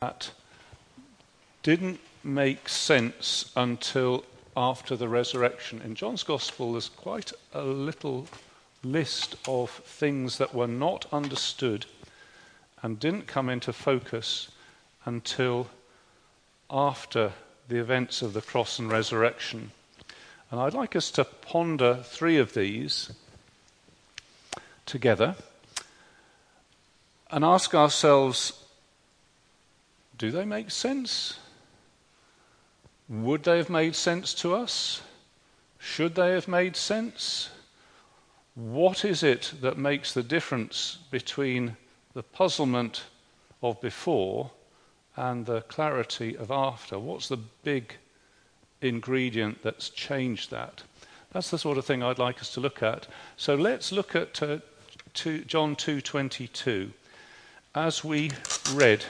that didn't make sense until after the resurrection. In John's Gospel, there's quite a little list of things that were not understood and didn't come into focus until after the events of the cross and resurrection. And I'd like us to ponder three of these together and ask ourselves do they make sense? Would they have made sense to us? Should they have made sense? What is it that makes the difference between the puzzlement of before and the clarity of after? What's the big ingredient that's changed that? That's the sort of thing I'd like us to look at. So let's look at uh, two, John 2:22. As we read,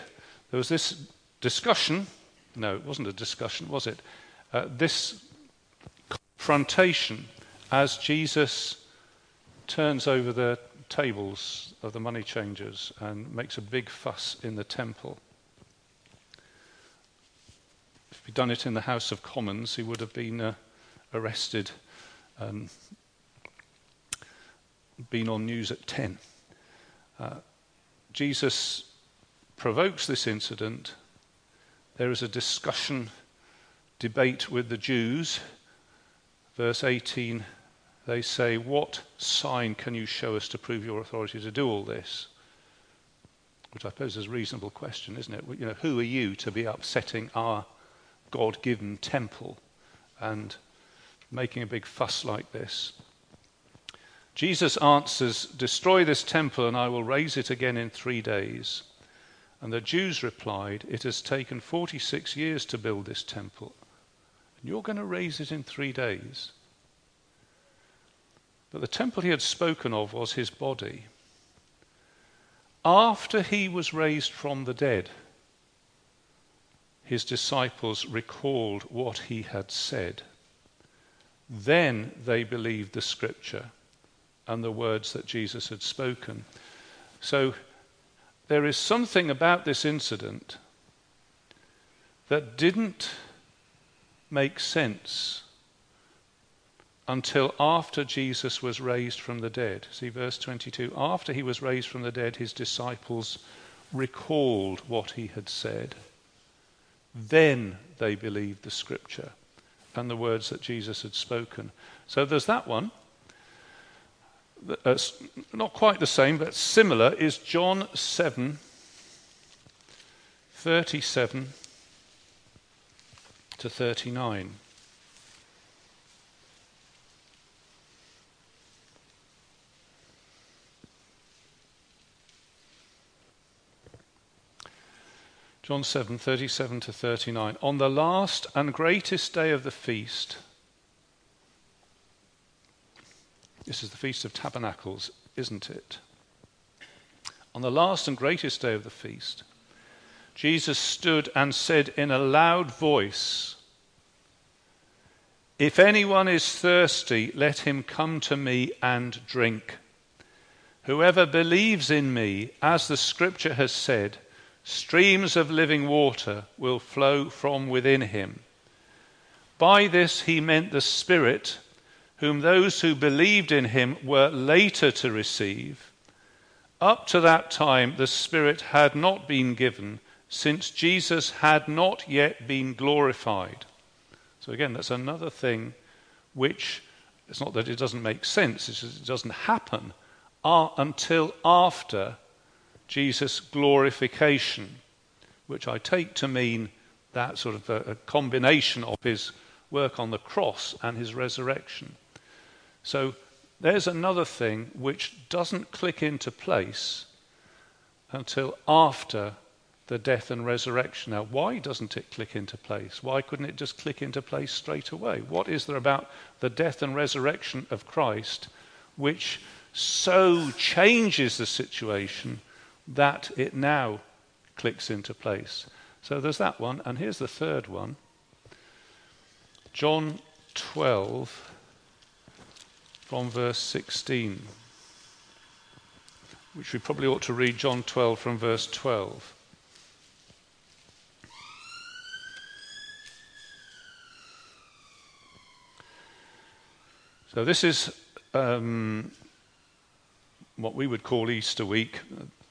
there was this discussion. No, it wasn't a discussion, was it? Uh, this confrontation as Jesus turns over the tables of the money changers and makes a big fuss in the temple. If he'd done it in the House of Commons, he would have been uh, arrested and been on news at 10. Uh, Jesus provokes this incident. There is a discussion, debate with the Jews. Verse 18 they say, What sign can you show us to prove your authority to do all this? Which I suppose is a reasonable question, isn't it? You know, who are you to be upsetting our God given temple and making a big fuss like this? Jesus answers, Destroy this temple, and I will raise it again in three days. And the Jews replied, It has taken 46 years to build this temple, and you're going to raise it in three days. But the temple he had spoken of was his body. After he was raised from the dead, his disciples recalled what he had said. Then they believed the scripture and the words that Jesus had spoken. So there is something about this incident that didn't make sense until after Jesus was raised from the dead. See verse 22. After he was raised from the dead, his disciples recalled what he had said. Then they believed the scripture and the words that Jesus had spoken. So there's that one. Uh, not quite the same, but similar is John 7 37 to 39. John 7 37 to 39. On the last and greatest day of the feast, this is the Feast of Tabernacles, isn't it? On the last and greatest day of the feast, Jesus stood and said in a loud voice, If anyone is thirsty, let him come to me and drink. Whoever believes in me, as the scripture has said, Streams of living water will flow from within him. By this he meant the Spirit, whom those who believed in him were later to receive. Up to that time, the Spirit had not been given, since Jesus had not yet been glorified. So, again, that's another thing which it's not that it doesn't make sense, it's just it doesn't happen until after Jesus' glorification, which I take to mean that sort of a, a combination of his work on the cross and his resurrection. So there's another thing which doesn't click into place until after the death and resurrection. Now, why doesn't it click into place? Why couldn't it just click into place straight away? What is there about the death and resurrection of Christ which so changes the situation that it now clicks into place. So there's that one. And here's the third one John 12, from verse 16, which we probably ought to read John 12 from verse 12. So, this is um, what we would call Easter week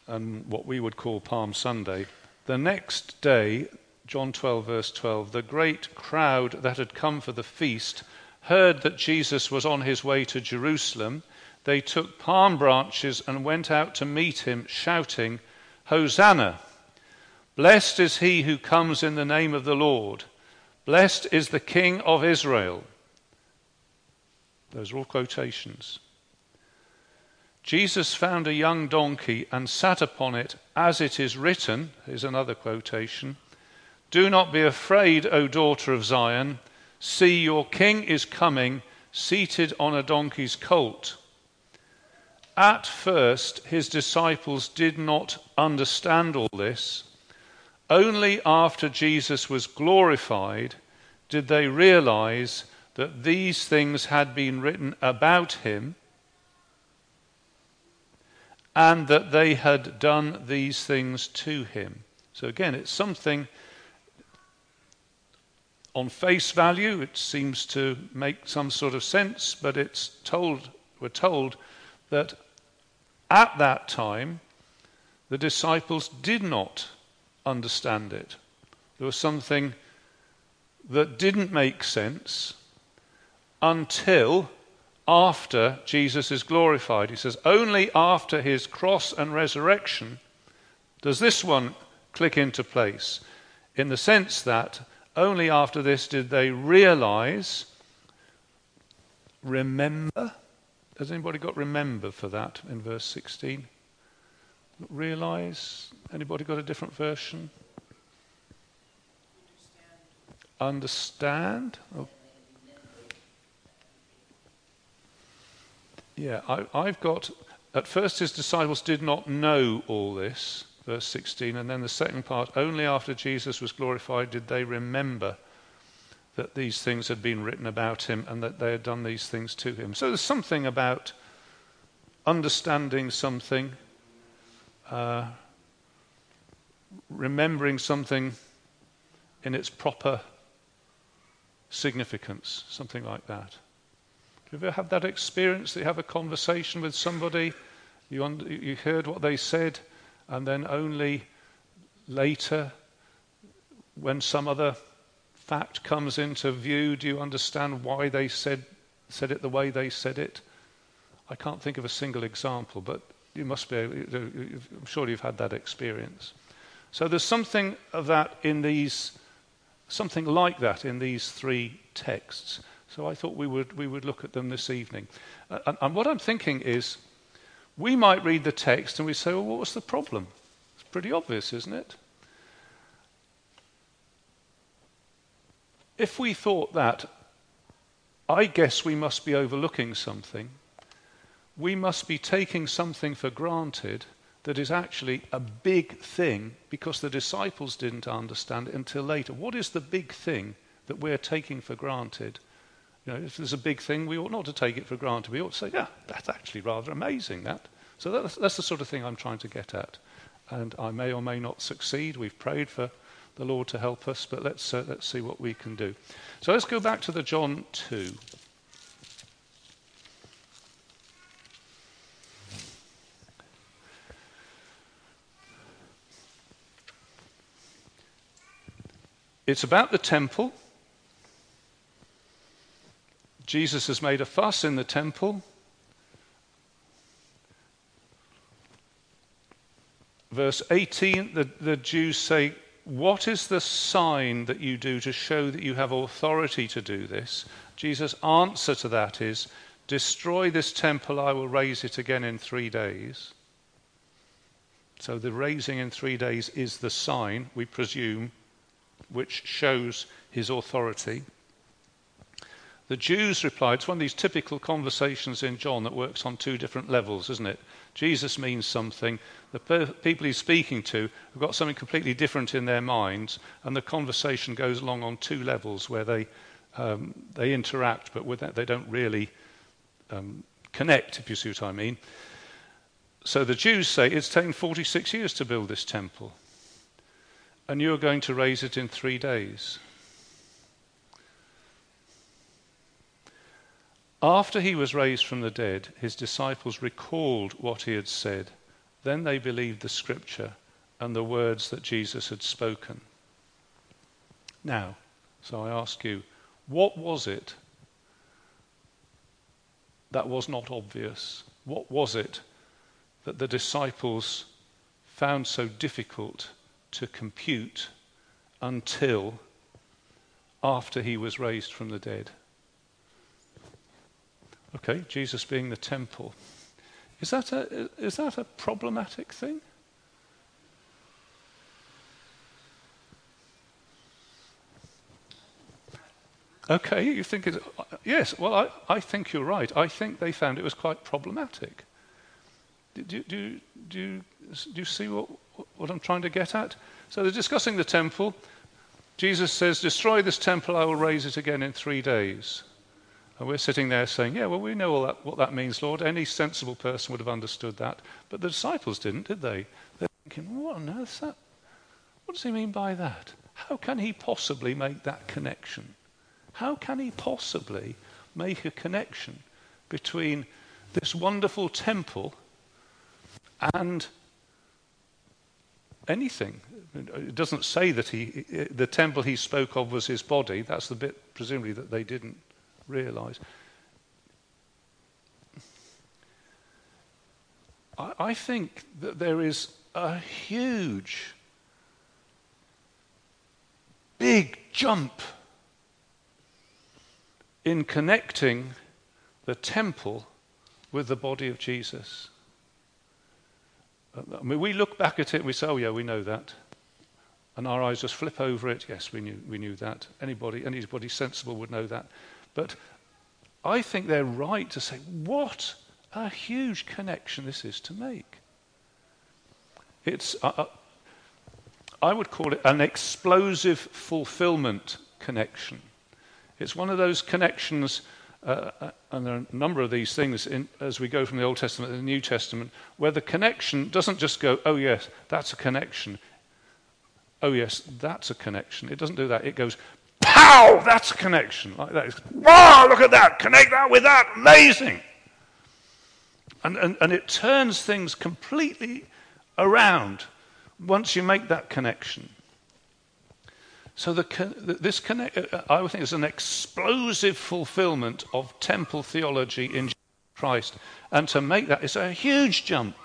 and what we would call Palm Sunday. The next day, John 12, verse 12, the great crowd that had come for the feast heard that Jesus was on his way to Jerusalem. They took palm branches and went out to meet him, shouting, Hosanna! Blessed is he who comes in the name of the Lord. Blessed is the King of Israel. Those are all quotations. Jesus found a young donkey and sat upon it, as it is written. Here's another quotation Do not be afraid, O daughter of Zion. See, your king is coming, seated on a donkey's colt. At first, his disciples did not understand all this. Only after Jesus was glorified did they realize that these things had been written about him and that they had done these things to him. So again, it's something on face value, it seems to make some sort of sense, but it's told, we're told that at that time the disciples did not understand it. There was something that didn't make sense until after Jesus is glorified. He says, only after his cross and resurrection does this one click into place, in the sense that only after this did they realize, remember. Has anybody got remember for that in verse 16? Realize? Anybody got a different version? Understand? Oh. Yeah, I, have got. At first, his disciples did not know all this, verse 16, and then the second part only after Jesus was glorified did they remember that these things had been written about him and that they had done these things to him. So there's something about understanding something, uh, remembering something in its proper significance, something like that. Do you ever have that experience that you have a conversation with somebody, you, you heard what they said, and then only later, when some other fact comes into view, do you understand why they said, said it the way they said it? I can't think of a single example, but you must be, I'm sure you've had that experience. So there's something of that in these something like that in these three texts. So I thought we would, we would look at them this evening. Uh, and, and, what I'm thinking is, we might read the text and we say, well, what was the problem? It's pretty obvious, isn't it? If we thought that, I guess we must be overlooking something. We must be taking something for granted that is actually a big thing because the disciples didn't understand it until later. What is the big thing that we're taking for granted? You know, if there's a big thing, we ought not to take it for granted. We ought to say, yeah, that's actually rather amazing, that. So that's, that's the sort of thing I'm trying to get at. And I may or may not succeed. We've prayed for the Lord to help us, but let's, uh, let's see what we can do. So let's go back to the John 2. It's about the temple. Jesus has made a fuss in the temple. Verse 18, the, the Jews say, What is the sign that you do to show that you have authority to do this? Jesus' answer to that is, Destroy this temple, I will raise it again in three days. So the raising in three days is the sign, we presume, which shows his authority. The Jews replied, it's one of these typical conversations in John that works on two different levels, isn't it? Jesus means something. The per- people he's speaking to have got something completely different in their minds, and the conversation goes along on two levels where they, um, they interact, but with that they don't really um, connect, if you see what I mean. So the Jews say it's taken 46 years to build this temple and you're going to raise it in three days. After he was raised from the dead, his disciples recalled what he had said. Then they believed the scripture and the words that Jesus had spoken. Now, so I ask you, what was it that was not obvious? What was it that the disciples found so difficult to compute until after he was raised from the dead? Okay, Jesus being the temple. Is that a, is that a problematic thing? Okay, you think it's. Yes, well, I, I think you're right. I think they found it was quite problematic. Do, do, do, do, you see what, what I'm trying to get at? So they're discussing the temple. Jesus says, Destroy this temple, I will raise it again in three days. And we're sitting there saying, Yeah, well, we know that, what that means, Lord. Any sensible person would have understood that. But the disciples didn't, did they? They're thinking, What on earth is that? What does he mean by that? How can he possibly make that connection? How can he possibly make a connection between this wonderful temple and anything? It doesn't say that he, the temple he spoke of was his body. That's the bit, presumably, that they didn't realize. I, I think that there is a huge, big jump in connecting the temple with the body of Jesus. Uh, I mean, we look back at it and we say, oh, yeah, we know that. And our eyes just flip over it. Yes, we knew, we knew that. Anybody, anybody sensible would know that. But I think they're right to say, what a huge connection this is to make. It's, uh, uh, I would call it an explosive fulfillment connection. It's one of those connections, uh, uh, and there are a number of these things in, as we go from the Old Testament to the New Testament, where the connection doesn't just go, oh, yes, that's a connection. Oh, yes, that's a connection. It doesn't do that. It goes, Pow! That's a connection. Like that. Wow, look at that. Connect that with that. Amazing. And, and, and it turns things completely around once you make that connection. So the, this connect, uh, I think is an explosive fulfillment of temple theology in Christ. And to make that is a huge jump.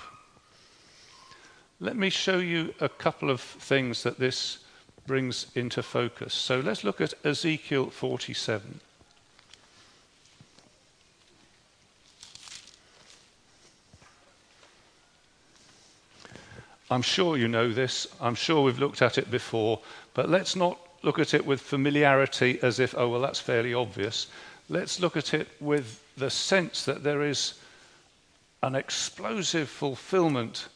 Let me show you a couple of things that this brings into focus. So let's look at Ezekiel 47. I'm sure you know this, I'm sure we've looked at it before, but let's not look at it with familiarity as if, oh, well, that's fairly obvious. Let's look at it with the sense that there is an explosive fulfillment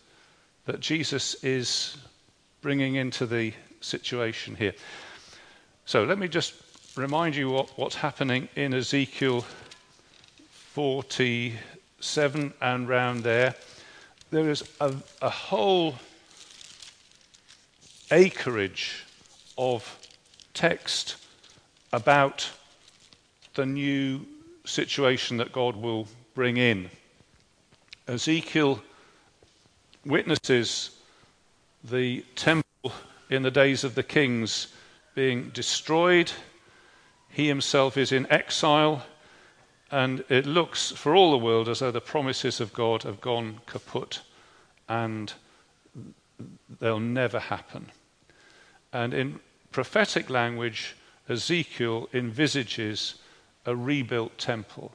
that Jesus is bringing into the situation here. So let me just remind you what, what's happening in Ezekiel 47 and round there. There is a, a whole acreage of text about the new situation that God will bring in. Ezekiel witnesses the temple in the days of the kings being destroyed. He himself is in exile, and it looks for all the world as though the promises of God have gone kaput and they'll never happen. And in prophetic language, Ezekiel envisages a rebuilt temple.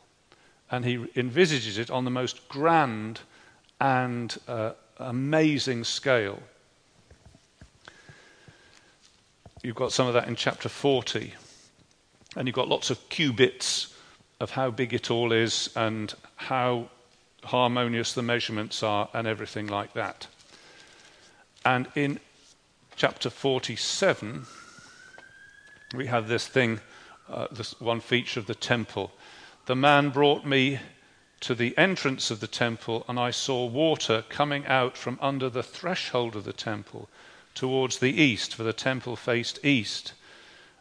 And he envisages it on the most grand and uh, amazing scale. You've got some of that in chapter 40. And you've got lots of cubits of how big it all is and how harmonious the measurements are and everything like that. And in chapter 47, we have this thing, uh, this one feature of the temple. The man brought me to the entrance of the temple, and I saw water coming out from under the threshold of the temple towards the east, for the temple faced east.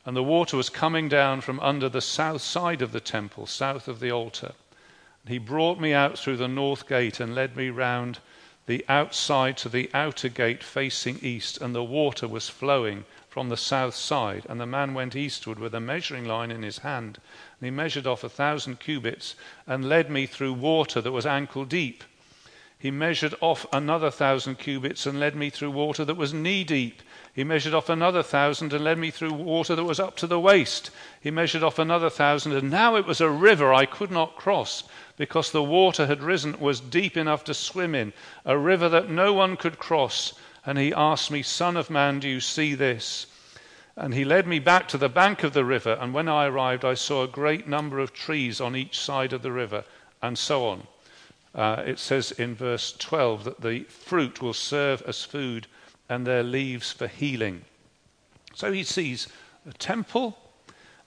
And the water was coming down from under the south side of the temple, south of the altar. He brought me out through the north gate and led me round the outside to the outer gate facing east, and the water was flowing from the south side. And the man went eastward with a measuring line in his hand, and he measured off a thousand cubits and led me through water that was ankle deep. He measured off another thousand cubits and led me through water that was knee deep. He measured off another thousand and led me through water that was up to the waist. He measured off another thousand, and now it was a river I could not cross because the water had risen, was deep enough to swim in, a river that no one could cross. And he asked me, Son of man, do you see this? And he led me back to the bank of the river, and when I arrived, I saw a great number of trees on each side of the river, and so on. Uh, it says in verse 12 that the fruit will serve as food and their leaves for healing. So he sees a temple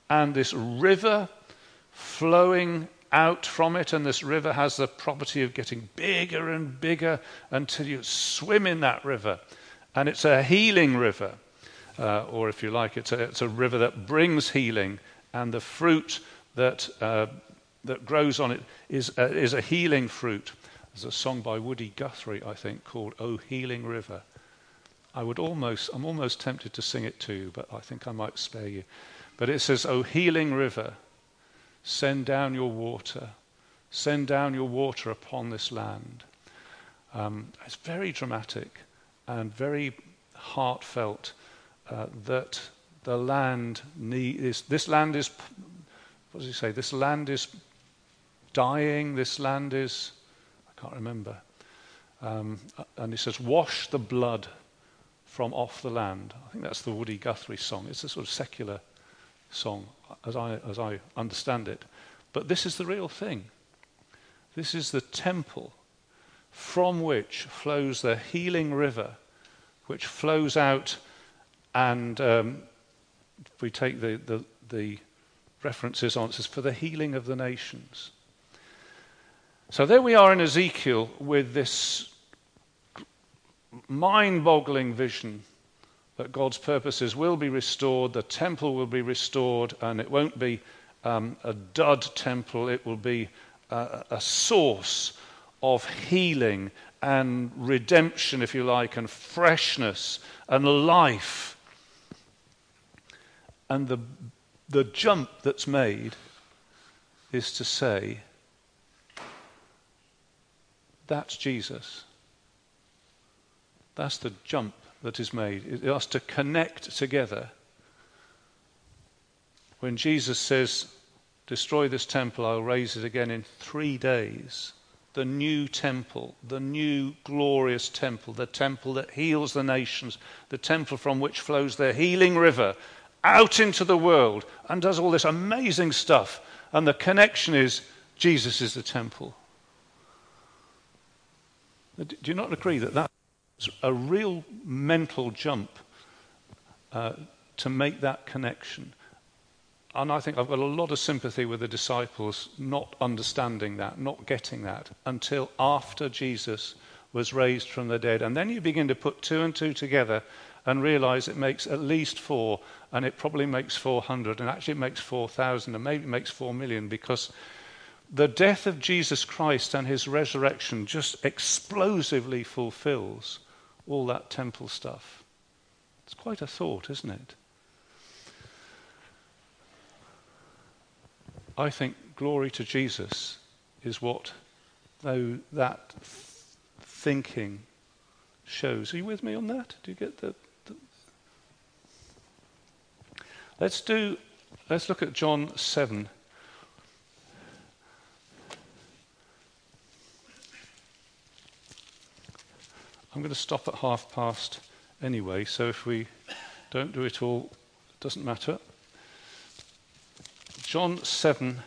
and this river flowing out from it, and this river has the property of getting bigger and bigger until you swim in that river. And it's a healing river, uh, or if you like, it's a, it's a, river that brings healing, and the fruit that, uh, that grows on it is, uh, is a healing fruit. There's a song by Woody Guthrie, I think, called O Healing River. I would almost, I'm almost tempted to sing it to you, but I think I might spare you. But it says, O healing river, Send down your water. Send down your water upon this land. Um, it's very dramatic and very heartfelt uh, that the land need, is, this land is, what does he say? This land is dying. This land is, I can't remember. Um, and he says, wash the blood from off the land. I think that's the Woody Guthrie song. It's a sort of secular song, as I, as I understand it. But this is the real thing. This is the temple from which flows the healing river, which flows out, and um, if we take the, the, the references on, it says, for the healing of the nations. So there we are in Ezekiel with this mind boggling vision that God's purposes will be restored, the temple will be restored, and it won't be um, a dud temple, it will be a, a source of healing and redemption, if you like, and freshness and life. And the, the jump that's made is to say, that's Jesus. That's the jump that is made. It has to connect together. When Jesus says, Destroy this temple, I'll raise it again in three days. The new temple, the new glorious temple, the temple that heals the nations, the temple from which flows the healing river out into the world and does all this amazing stuff. And the connection is Jesus is the temple. Do you not agree that that's a real mental jump uh, to make that connection. And I think I've got a lot of sympathy with the disciples not understanding that, not getting that, until after Jesus was raised from the dead. And then you begin to put two and two together and realize it makes at least four, and it probably makes 400, and actually it makes 4,000, and maybe it makes 4 million because the death of Jesus Christ and his resurrection just explosively fulfills all that temple stuff. It's quite a thought, isn't it? I think glory to Jesus is what though that thinking shows. Are you with me on that? Do you get the, the Let's do let's look at John 7 I'm going to stop at half past anyway, so if we don't do it all, it doesn't matter. John 7,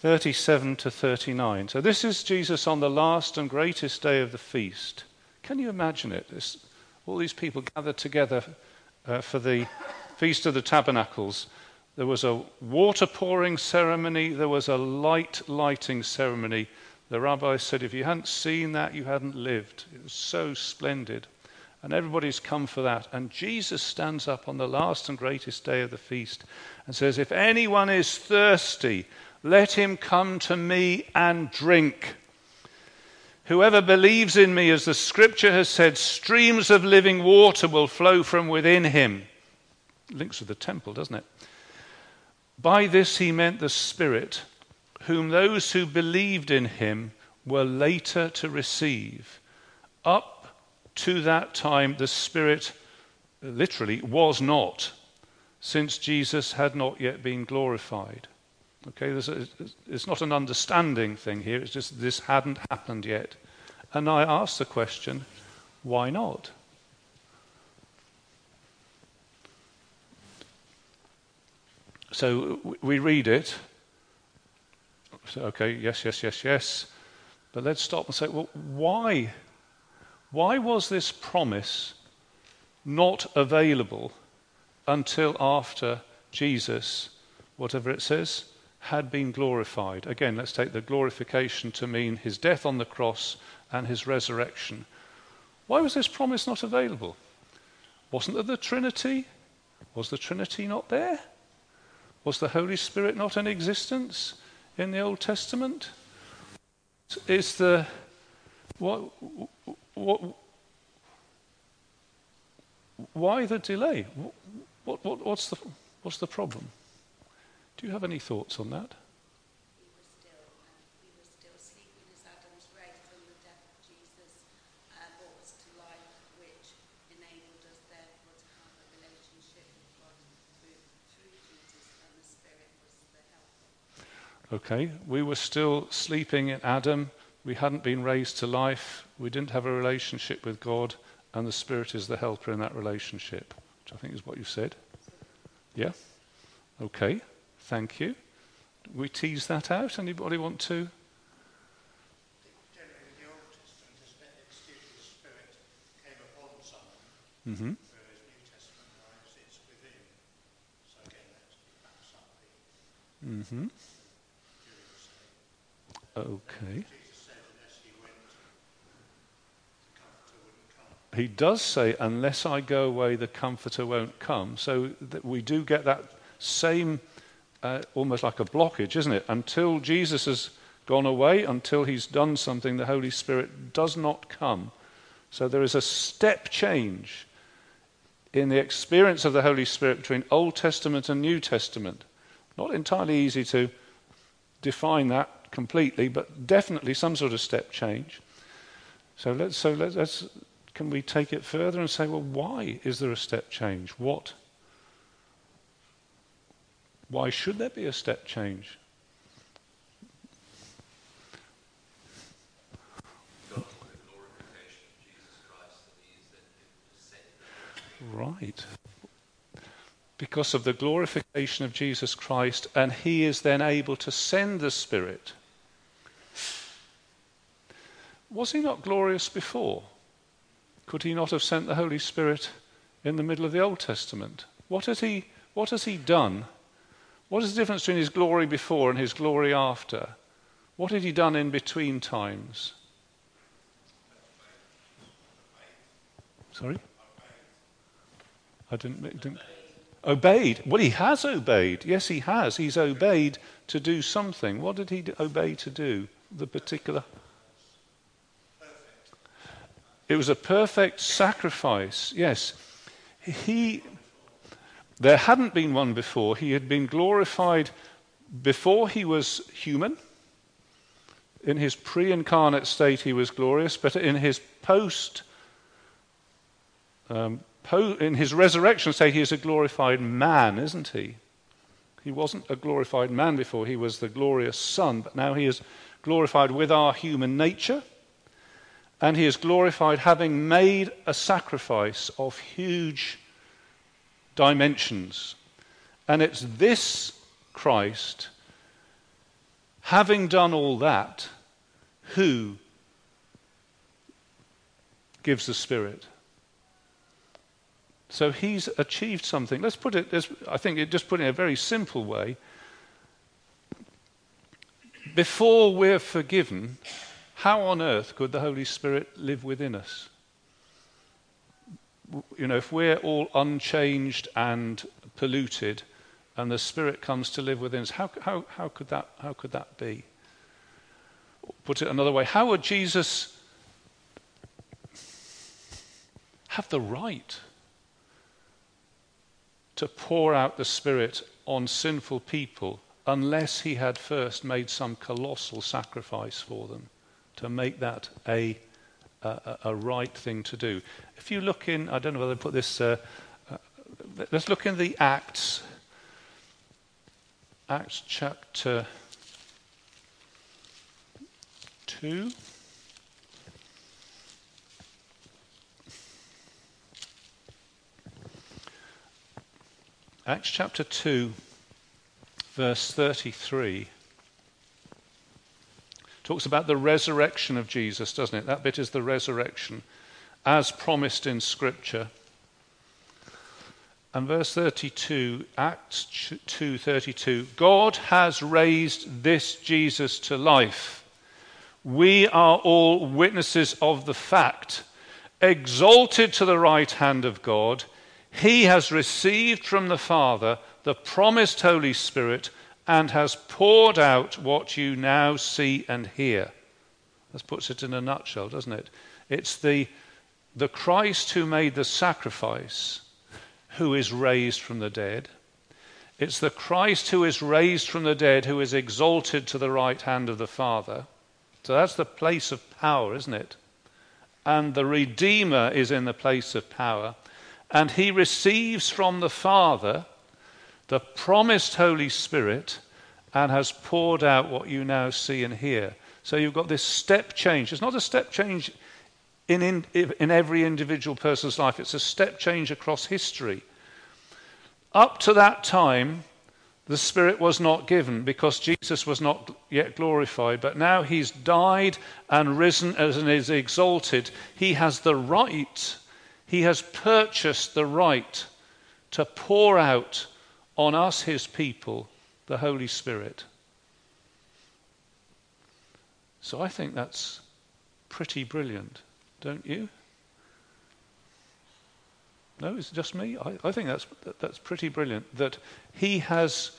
37 to 39. So this is Jesus on the last and greatest day of the feast. Can you imagine it? This, all these people gathered together uh, for the Feast of the Tabernacles. There was a water pouring ceremony, there was a light lighting ceremony, the rabbi said, if you hadn't seen that, you hadn't lived. It was so splendid. And everybody's come for that. And Jesus stands up on the last and greatest day of the feast and says, If anyone is thirsty, let him come to me and drink. Whoever believes in me, as the scripture has said, streams of living water will flow from within him. Links with the temple, doesn't it? By this he meant the Spirit, whom those who believed in him were later to receive. Up to that time, the Spirit literally was not, since Jesus had not yet been glorified. Okay, a, it's not an understanding thing here, it's just this hadn't happened yet. And I ask the question, why not? So we read it. So, okay, yes, yes, yes, yes. But let's stop and say, well, why? Why was this promise not available until after Jesus, whatever it says, had been glorified? Again, let's take the glorification to mean his death on the cross and his resurrection. Why was this promise not available? Wasn't there the Trinity? Was the Trinity not there? Was the Holy Spirit not in existence in the Old Testament? is the what, what, why the delay? What, what, what's, the, what's the problem? Do you have any thoughts on that? Okay, we were still sleeping in Adam. We hadn't been raised to life. We didn't have a relationship with God, and the Spirit is the helper in that relationship, which I think is what you said. Yeah? Okay, thank you. We tease that out. Anybody want to? Mm-hmm. Mm-hmm. Okay. He does say, unless I go away, the comforter won't come. So we do get that same, uh, almost like a blockage, isn't it? Until Jesus has gone away, until he's done something, the Holy Spirit does not come. So there is a step change in the experience of the Holy Spirit between Old Testament and New Testament. Not entirely easy to define that completely, but definitely some sort of step change. So let's, so let's, let's, can we take it further and say, well, why is there a step change? What? Why should there be a step change? Right because of the glorification of Jesus Christ, and he is then able to send the Spirit. Was he not glorious before? Could he not have sent the Holy Spirit in the middle of the Old Testament? What has he, what has he done? What is the difference between his glory before and his glory after? What had he done in between times? Sorry? I didn't. didn't obeyed. Well, he has obeyed. Yes, he has. He's obeyed to do something. What did he obey to do? The particular. It was a perfect sacrifice. Yes. He, there hadn't been one before. He had been glorified before he was human. In his pre incarnate state, he was glorious, but in his post, um, po- in his resurrection state, he is a glorified man, isn't he? He wasn't a glorified man before, he was the glorious Son, but now he is glorified with our human nature and he is glorified having made a sacrifice of huge dimensions. And it's this Christ, having done all that, who gives the Spirit. So he's achieved something. Let's put it, I think it just put it in a very simple way. Before we're forgiven, how on earth could the Holy Spirit live within us? you know, if we're all unchanged and polluted, and the Spirit comes to live within us, how, how, how, could, that, how could that be? Put it another way, how would Jesus have the right to pour out the Spirit on sinful people unless he had first made some colossal sacrifice for them to make that a, a, a right thing to do. If you look in, I don't know whether to put this, uh, uh, let's look in the Acts, Acts chapter 2. Acts chapter 2, verse 33, talks about the resurrection of Jesus, doesn't it? That bit is the resurrection, as promised in Scripture. And verse 32, Acts 2:32, God has raised this Jesus to life. We are all witnesses of the fact. Exalted to the right hand of God, he has received from the Father the promised Holy Spirit and has poured out what you now see and hear. That puts it in a nutshell, doesn't it? It's the, the Christ who made the sacrifice who is raised from the dead. It's the Christ who is raised from the dead who is exalted to the right hand of the Father. So that's the place of power, isn't it? And the Redeemer is in the place of power and he receives from the Father the promised Holy Spirit and has poured out what you now see and hear. So you've got this step change. It's not a step change in, in, in every individual person's life, it's a step change across history. Up to that time, the Spirit was not given because Jesus was not yet glorified. But now he's died and risen and is exalted. He has the right he has purchased the right to pour out on us, his people, the Holy Spirit. So I think that's pretty brilliant, don't you? No, it's just me. I, I think that's, that's pretty brilliant that he has,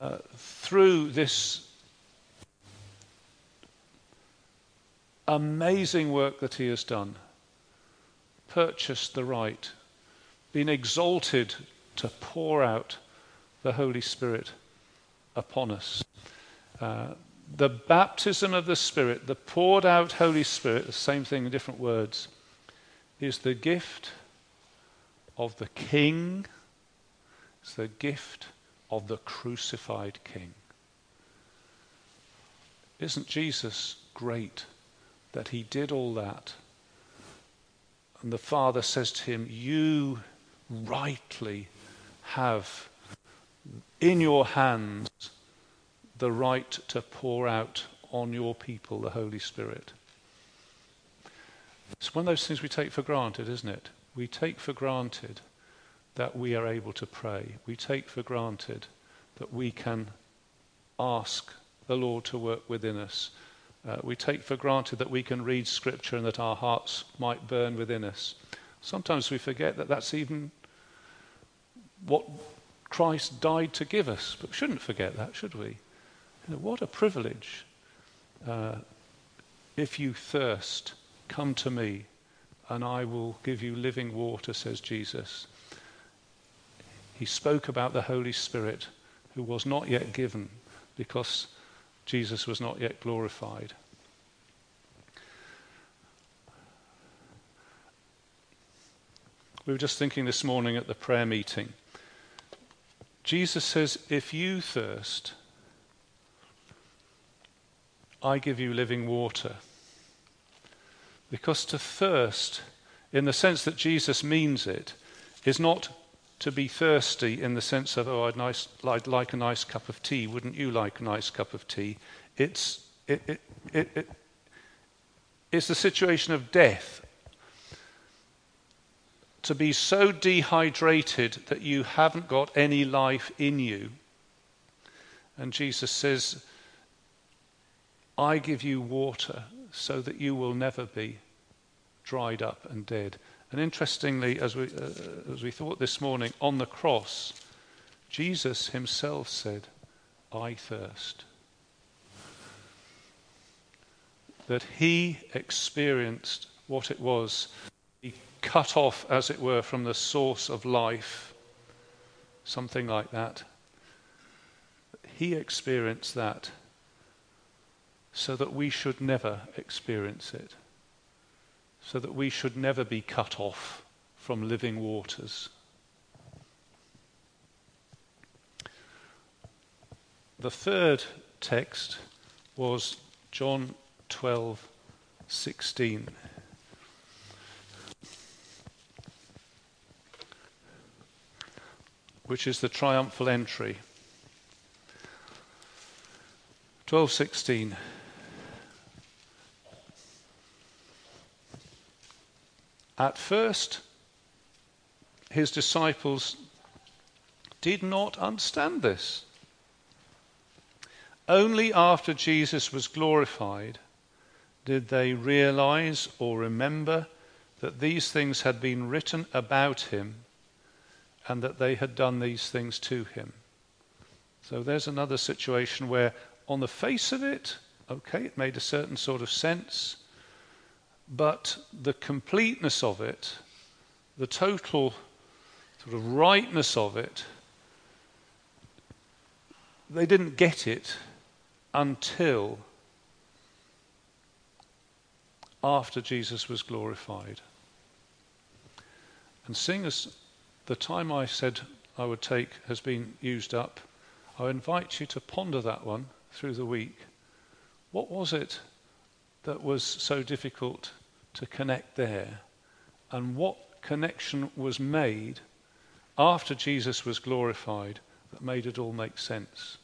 uh, through this amazing work that he has done, purchased the right, been exalted to pour out the Holy Spirit upon us. Uh, the baptism of the Spirit, the poured out Holy Spirit, the same thing in different words, is the gift of the King, it's the gift of the crucified King. Isn't Jesus great that he did all that and the Father says to him, You rightly have in your hands the right to pour out on your people the Holy Spirit. It's one of those things we take for granted, isn't it? We take for granted that we are able to pray. We take for granted that we can ask the Lord to work within us. Uh, we take for granted that we can read Scripture and that our hearts might burn within us. Sometimes we forget that that's even what Christ died to give us. But shouldn't forget that, should we? You know, what a privilege. Uh, if you thirst, come to me, and I will give you living water, says Jesus. He spoke about the Holy Spirit, who was not yet given because Jesus was not yet glorified. We were just thinking this morning at the prayer meeting. Jesus says, If you thirst, I give you living water. Because to thirst, in the sense that Jesus means it, is not to be thirsty in the sense of, oh, I'd, nice, I'd like a nice cup of tea. Wouldn't you like a nice cup of tea? It's, it, it, it, it, it's the situation of death. To be so dehydrated that you haven't got any life in you. And Jesus says, I give you water so that you will never be dried up and dead. And interestingly, as we, uh, as we thought this morning, on the cross, Jesus himself said, I thirst. That he experienced what it was, cut off, as it were, from the source of life, something like that. He experienced that so that we should never experience it, so that we should never be cut off from living waters. The third text was John 12 16. Which is the triumphal entry. 1216. At first, his disciples did not understand this. Only after Jesus was glorified did they realize or remember that these things had been written about him and that they had done these things to him. So there's another situation where, on the face of it, okay, it made a certain sort of sense, but the completeness of it, the total sort of rightness of it, they didn't get it until after Jesus was glorified. And seeing as the time I said I would take has been used up, I invite you to ponder that one through the week. What was it that was so difficult to connect there? And what connection was made after Jesus was glorified that made it all make sense?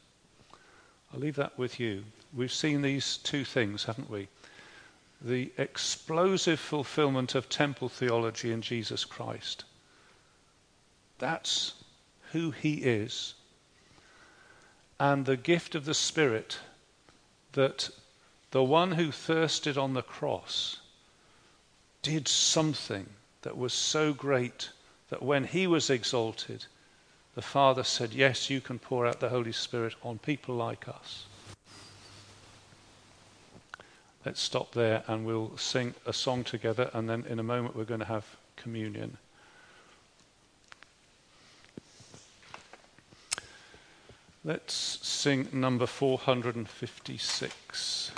I'll leave that with you. We've seen these two things, haven't we? The explosive fulfillment of temple theology in Jesus Christ. That's who he is. And the gift of the Spirit that the one who thirsted on the cross did something that was so great that when he was exalted, the Father said, Yes, you can pour out the Holy Spirit on people like us. Let's stop there and we'll sing a song together, and then in a moment we're going to have communion. Let's sing number 456.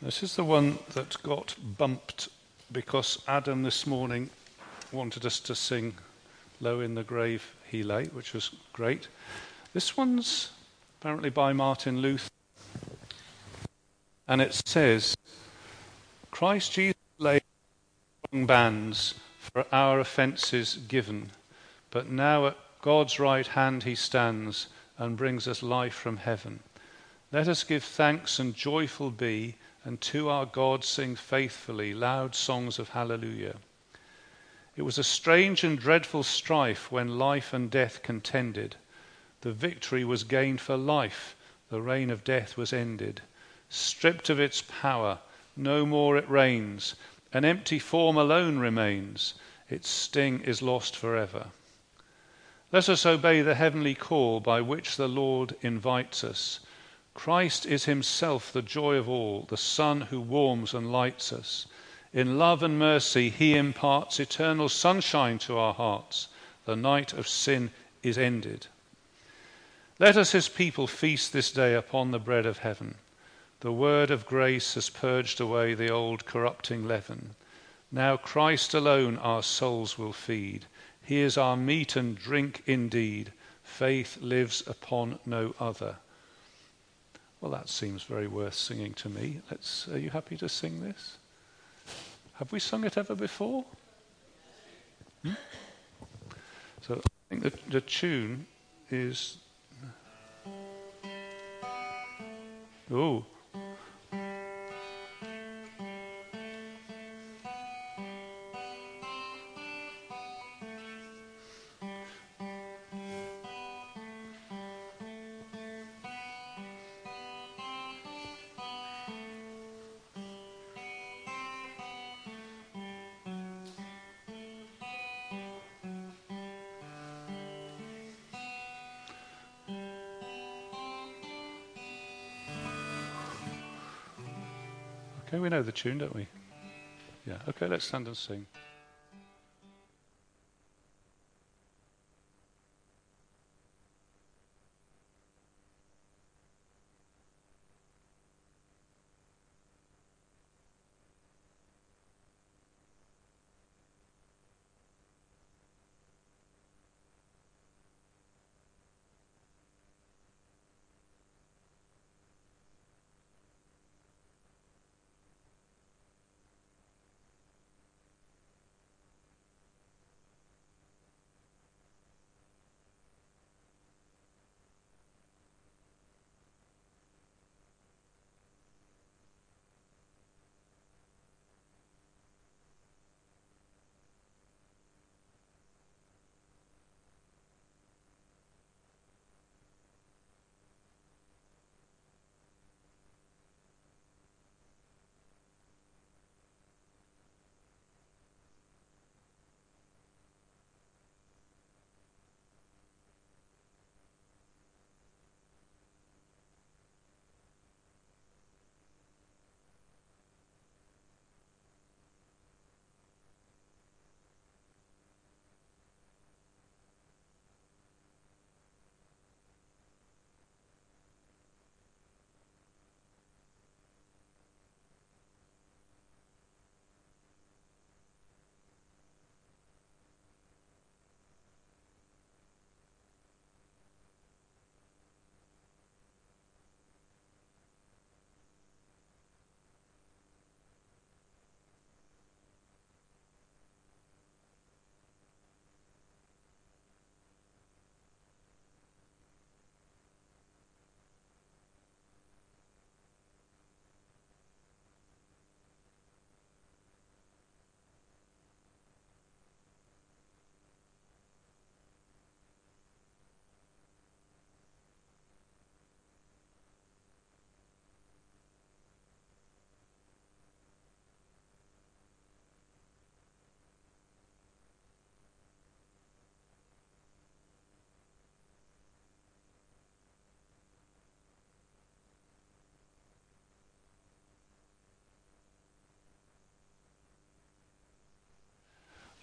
This is the one that got bumped because Adam this morning wanted us to sing Low in the Grave He Lay, which was great. This one's apparently by Martin Luther. And it says, Christ Jesus lay in bands for our offences given, but now at God's right hand he stands and brings us life from heaven. Let us give thanks and joyful be and to our God sing faithfully loud songs of hallelujah. It was a strange and dreadful strife when life and death contended. The victory was gained for life, the reign of death was ended. Stripped of its power, no more it reigns, an empty form alone remains, its sting is lost forever. Let us obey the heavenly call by which the Lord invites us Christ is himself the joy of all, the sun who warms and lights us. In love and mercy, he imparts eternal sunshine to our hearts. The night of sin is ended. Let us, his people, feast this day upon the bread of heaven. The word of grace has purged away the old corrupting leaven. Now Christ alone our souls will feed. He is our meat and drink indeed. Faith lives upon no other. Well, that seems very worth singing to me. Let's, are you happy to sing this? Have we sung it ever before? Hmm? So I think the, the tune is. Oh. Know the tune, don't we? Yeah, okay, let's stand and sing.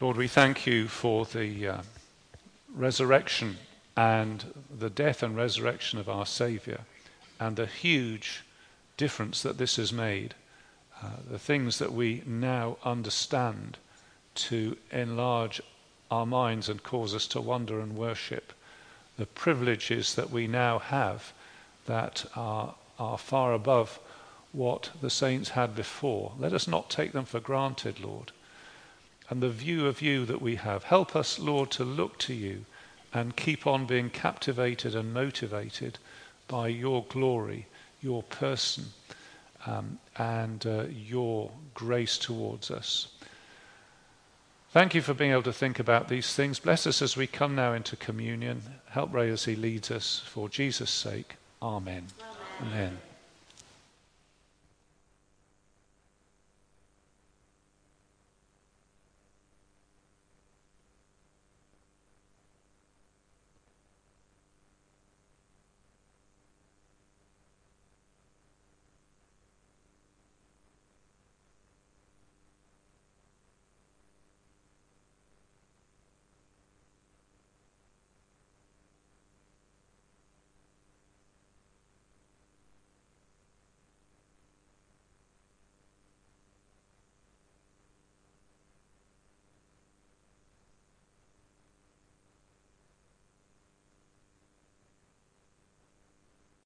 Lord, we thank you for the uh, resurrection and the death and resurrection of our Saviour and the huge difference that this has made. Uh, the things that we now understand to enlarge our minds and cause us to wonder and worship. The privileges that we now have that are, are far above what the saints had before. Let us not take them for granted, Lord and the view of you that we have. Help us, Lord, to look to you and keep on being captivated and motivated by your glory, your person, um, and uh, your grace towards us. Thank you for being able to think about these things. Bless us as we come now into communion. Help Ray as he leads us for Jesus' sake. Amen. Amen. Amen.